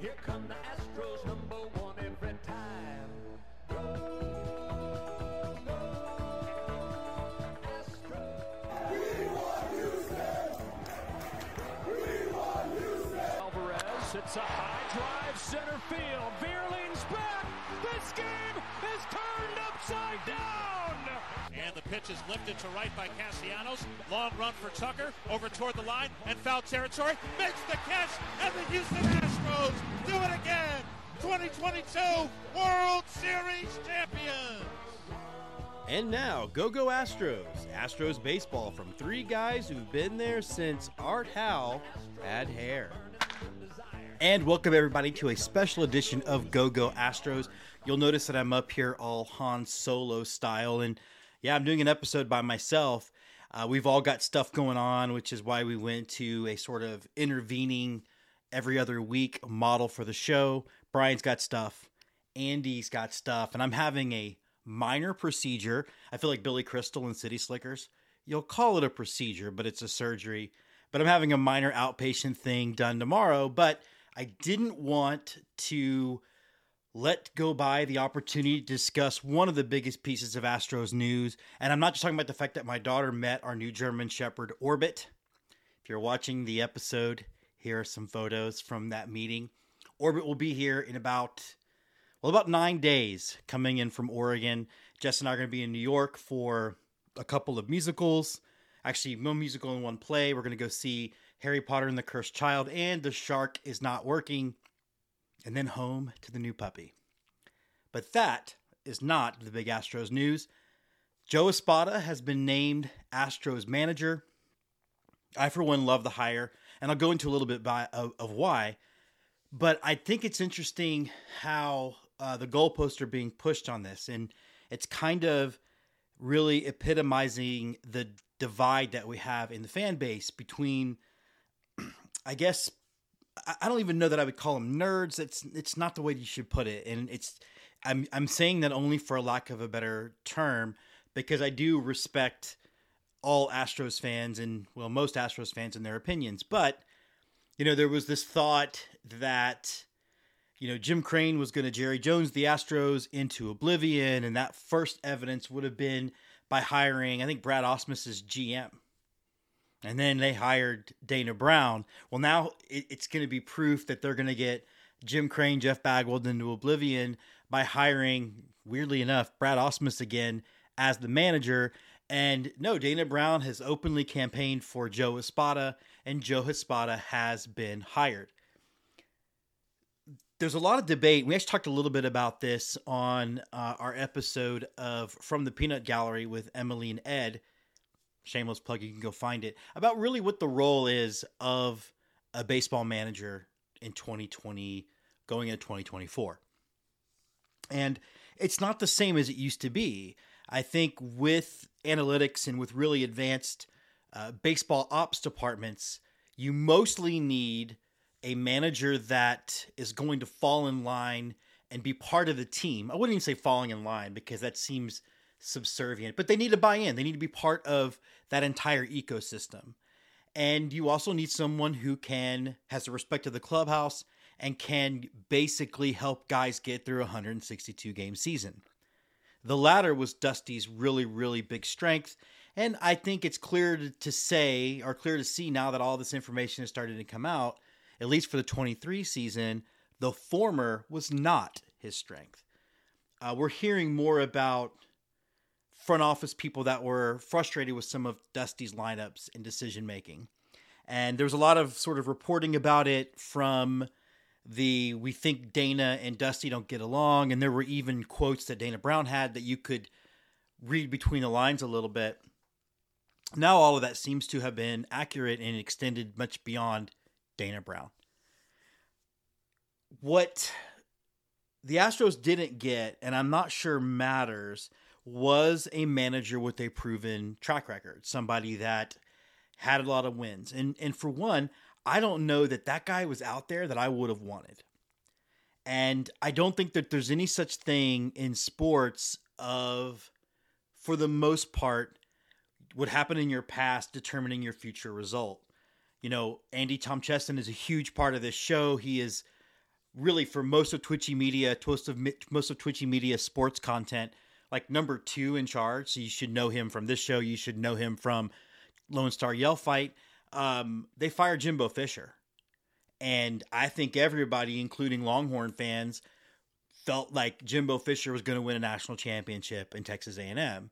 Here come the Astros, number one every time. Go, go, Astros. We want Houston. We want Houston. Alvarez it's a high drive center field. Vierling's back. This game is turned upside down. And the pitch is lifted to right by Castellanos. Long run for Tucker over toward the line and foul territory. Makes the catch, and the Houston Astros do it again. 2022 World Series champions. And now, Go Go Astros. Astros baseball from three guys who've been there since Art Howe had hair. And welcome everybody to a special edition of Go Go Astros. You'll notice that I'm up here all Han Solo style, and yeah, I'm doing an episode by myself. Uh, we've all got stuff going on, which is why we went to a sort of intervening every other week model for the show. Brian's got stuff, Andy's got stuff, and I'm having a minor procedure. I feel like Billy Crystal and City Slickers. You'll call it a procedure, but it's a surgery. But I'm having a minor outpatient thing done tomorrow, but I didn't want to let go by the opportunity to discuss one of the biggest pieces of Astros news. And I'm not just talking about the fact that my daughter met our new German Shepherd, Orbit. If you're watching the episode, here are some photos from that meeting. Orbit will be here in about, well, about nine days coming in from Oregon. Jess and I are going to be in New York for a couple of musicals. Actually, one musical in one play. We're going to go see Harry Potter and the Cursed Child and The Shark is Not Working and then home to the new puppy. But that is not the big Astros news. Joe Espada has been named Astros manager. I, for one, love the hire, and I'll go into a little bit by, of, of why. But I think it's interesting how uh, the goalposts are being pushed on this, and it's kind of really epitomizing the divide that we have in the fan base between, I guess, I don't even know that I would call them nerds. It's it's not the way you should put it, and it's I'm I'm saying that only for lack of a better term because I do respect all Astros fans and well most Astros fans and their opinions, but you know there was this thought that you know Jim Crane was going to Jerry Jones the Astros into oblivion, and that first evidence would have been by hiring I think Brad Ausmus as GM and then they hired Dana Brown. Well, now it's going to be proof that they're going to get Jim Crane, Jeff Bagwell into oblivion by hiring, weirdly enough, Brad Ausmus again as the manager. And no, Dana Brown has openly campaigned for Joe Espada, and Joe Espada has been hired. There's a lot of debate. We actually talked a little bit about this on uh, our episode of From the Peanut Gallery with Emily and Ed shameless plug, you can go find it, about really what the role is of a baseball manager in 2020 going into 2024. And it's not the same as it used to be. I think with analytics and with really advanced uh, baseball ops departments, you mostly need a manager that is going to fall in line and be part of the team. I wouldn't even say falling in line because that seems subservient, but they need to buy in. They need to be part of that entire ecosystem. And you also need someone who can has the respect of the clubhouse and can basically help guys get through a 162 game season. The latter was Dusty's really, really big strength. And I think it's clear to say, or clear to see now that all this information is starting to come out, at least for the 23 season, the former was not his strength. Uh, we're hearing more about front office people that were frustrated with some of Dusty's lineups and decision making. And there was a lot of sort of reporting about it from the we think Dana and Dusty don't get along. And there were even quotes that Dana Brown had that you could read between the lines a little bit. Now, all of that seems to have been accurate and extended much beyond Dana Brown. What the Astros didn't get, and I'm not sure matters, was a manager with a proven track record, somebody that had a lot of wins. And and for one, I don't know that that guy was out there that I would have wanted. And I don't think that there's any such thing in sports of for the most part what happened in your past determining your future result. You know, Andy Tom Cheston is a huge part of this show. He is really for most of Twitchy Media, most of most of Twitchy Media sports content like number two in charge. So you should know him from this show. You should know him from Lone Star Yell Fight. Um, they fired Jimbo Fisher. And I think everybody, including Longhorn fans, felt like Jimbo Fisher was going to win a national championship in Texas A&M.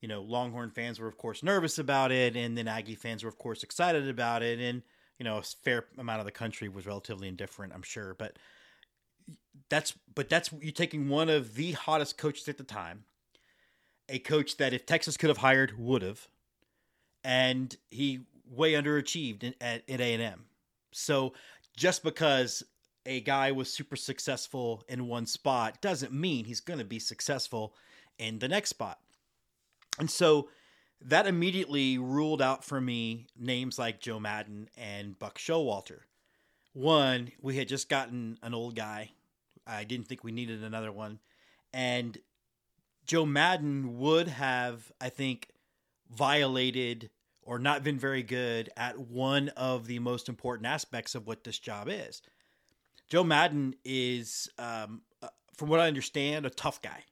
You know, Longhorn fans were of course nervous about it, and then Aggie fans were of course excited about it, and you know, a fair amount of the country was relatively indifferent, I'm sure. But that's but that's you taking one of the hottest coaches at the time, a coach that if Texas could have hired would have, and he way underachieved in, at at A and M. So just because a guy was super successful in one spot doesn't mean he's going to be successful in the next spot. And so that immediately ruled out for me names like Joe Maddon and Buck Showalter. One, we had just gotten an old guy. I didn't think we needed another one. And Joe Maddon would have, I think, violated or not been very good at one of the most important aspects of what this job is. Joe Maddon is, um, uh, from what I understand, a tough guy.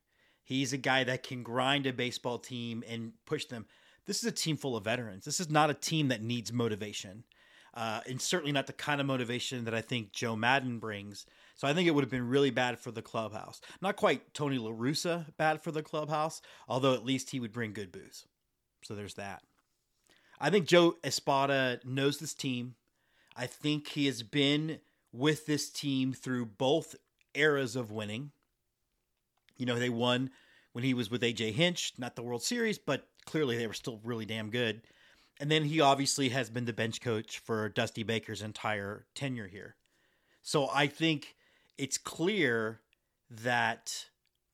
He's a guy that can grind a baseball team and push them. This is a team full of veterans. This is not a team that needs motivation. Uh, and certainly not the kind of motivation that I think Joe Maddon brings. So I think it would have been really bad for the clubhouse. Not quite Tony La Russa bad for the clubhouse, although at least he would bring good booze. So there's that. I think Joe Espada knows this team. I think he has been with this team through both eras of winning. You know, they won when he was with AJ Hinch, not the World Series, but clearly they were still really damn good. And then he obviously has been the bench coach for Dusty Baker's entire tenure here. So I think it's clear that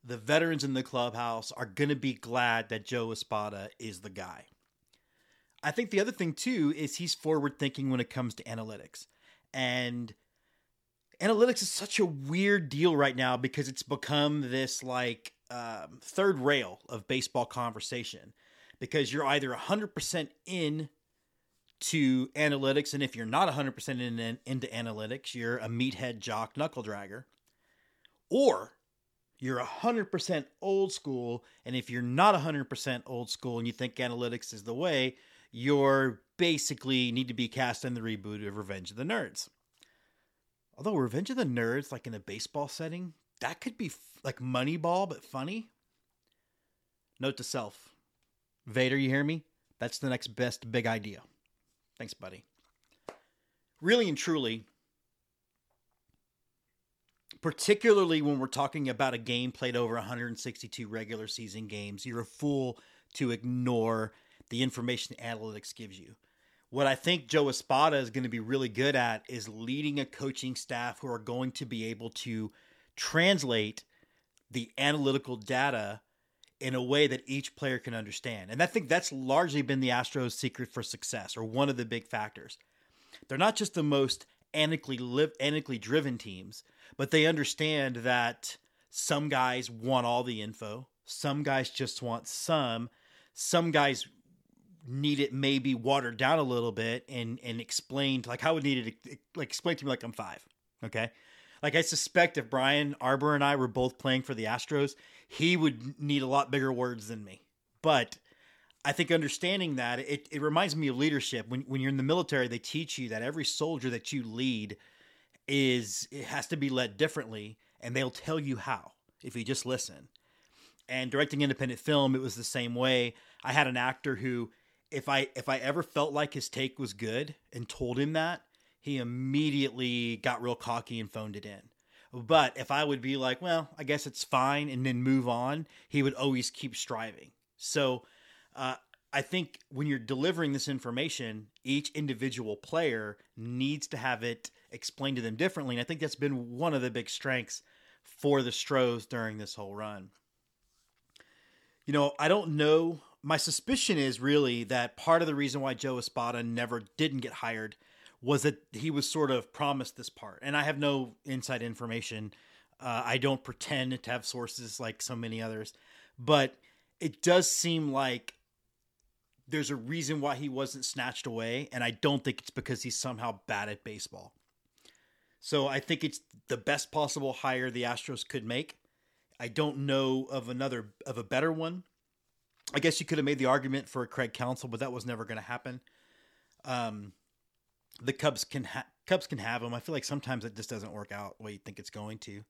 the veterans in the clubhouse are going to be glad that Joe Espada is the guy. I think the other thing too is he's forward thinking when it comes to analytics. And analytics is such a weird deal right now because it's become this like um, third rail of baseball conversation because you're either 100% in to analytics and if you're not 100% in, in, into analytics you're a meathead jock knuckle dragger or you're 100% old school and if you're not 100% old school and you think analytics is the way you're basically need to be cast in the reboot of revenge of the nerds although revenge of the nerds like in a baseball setting that could be f- like moneyball but funny note to self Vader, you hear me? That's the next best big idea. Thanks, buddy. Really and truly, particularly when we're talking about a game played over 162 regular season games, you're a fool to ignore the information analytics gives you. What I think Joe Espada is going to be really good at is leading a coaching staff who are going to be able to translate the analytical data in a way that each player can understand. And I think that's largely been the Astros' secret for success, or one of the big factors. They're not just the most analytically, live, driven teams, but they understand that some guys want all the info, some guys just want some, some guys need it maybe watered down a little bit and and explained like how would need it like explain to me like I'm five. Okay. Like I suspect if Brian Arbor and I were both playing for the Astros, he would need a lot bigger words than me. But I think understanding that it, it reminds me of leadership. When when you're in the military, they teach you that every soldier that you lead is it has to be led differently, and they'll tell you how if you just listen. And directing independent film, it was the same way. I had an actor who, if I if I ever felt like his take was good and told him that, he immediately got real cocky and phoned it in. But if I would be like, well, I guess it's fine, and then move on, he would always keep striving. So uh, I think when you're delivering this information, each individual player needs to have it explained to them differently. And I think that's been one of the big strengths for the Stros during this whole run. You know, I don't know. My suspicion is really that part of the reason why Joe Espada never didn't get hired was that he was sort of promised this part. And I have no inside information. Uh, I don't pretend to have sources like so many others, but it does seem like there's a reason why he wasn't snatched away. And I don't think it's because he's somehow bad at baseball. So I think it's the best possible hire the Astros could make. I don't know of another of a better one. I guess you could have made the argument for Craig Counsell, but that was never going to happen. Um, the Cubs can ha- Cubs can have him. I feel like sometimes it just doesn't work out way you think it's going to.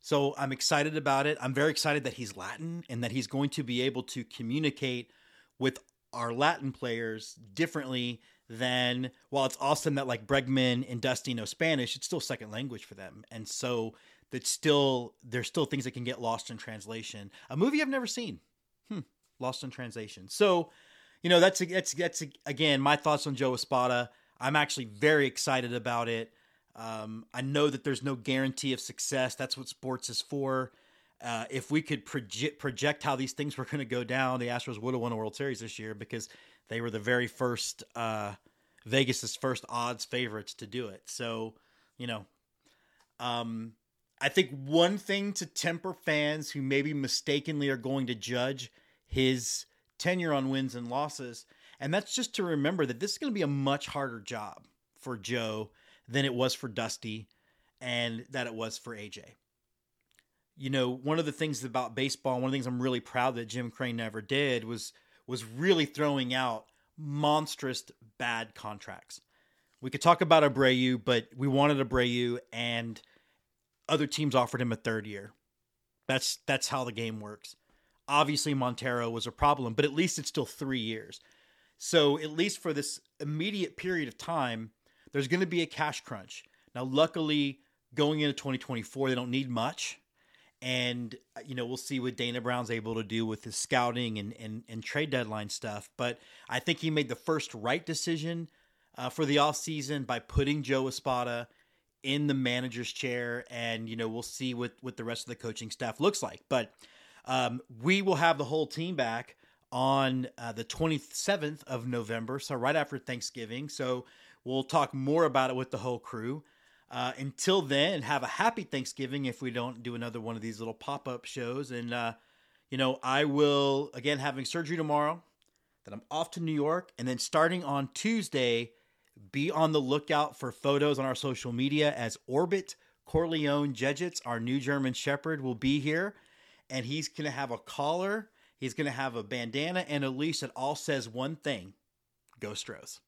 So I'm excited about it. I'm very excited that he's Latin and that he's going to be able to communicate with our Latin players differently than while it's awesome that like Bregman and Dusty know Spanish, it's still second language for them. And so that's still there's still things that can get lost in translation. A movie I've never seen. Hmm. Lost in translation. So, you know, that's that's that's again my thoughts on Joe Espada. I'm actually very excited about it. Um, I know that there's no guarantee of success. That's what sports is for. Uh, if we could project how these things were going to go down, the Astros would have won a World Series this year because they were the very first uh, Vegas's first odds favorites to do it. So, you know, um, I think one thing to temper fans who maybe mistakenly are going to judge his tenure on wins and losses, and that's just to remember that this is going to be a much harder job for Joe than it was for Dusty and that it was for AJ. You know, one of the things about baseball, one of the things I'm really proud that Jim Crane never did was was really throwing out monstrous bad contracts. We could talk about Abreu, but we wanted Abreu and other teams offered him a third year. That's that's how the game works. Obviously Montero was a problem, but at least it's still 3 years. So, at least for this immediate period of time, there's going to be a cash crunch. Now, luckily, going into 2024, they don't need much. And, you know, we'll see what Dana Brown's able to do with his scouting and, and, and trade deadline stuff. But I think he made the first right decision uh, for the offseason by putting Joe Espada in the manager's chair. And, you know, we'll see what, what the rest of the coaching staff looks like. But um, we will have the whole team back on uh, the 27th of November. So, right after Thanksgiving. So, We'll talk more about it with the whole crew. Uh, until then, have a happy Thanksgiving if we don't do another one of these little pop up shows. And, uh, you know, I will, again, having surgery tomorrow, then I'm off to New York. And then starting on Tuesday, be on the lookout for photos on our social media as Orbit Corleone Jejits, our new German Shepherd, will be here. And he's going to have a collar, he's going to have a bandana and a leash that all says one thing Go Stros.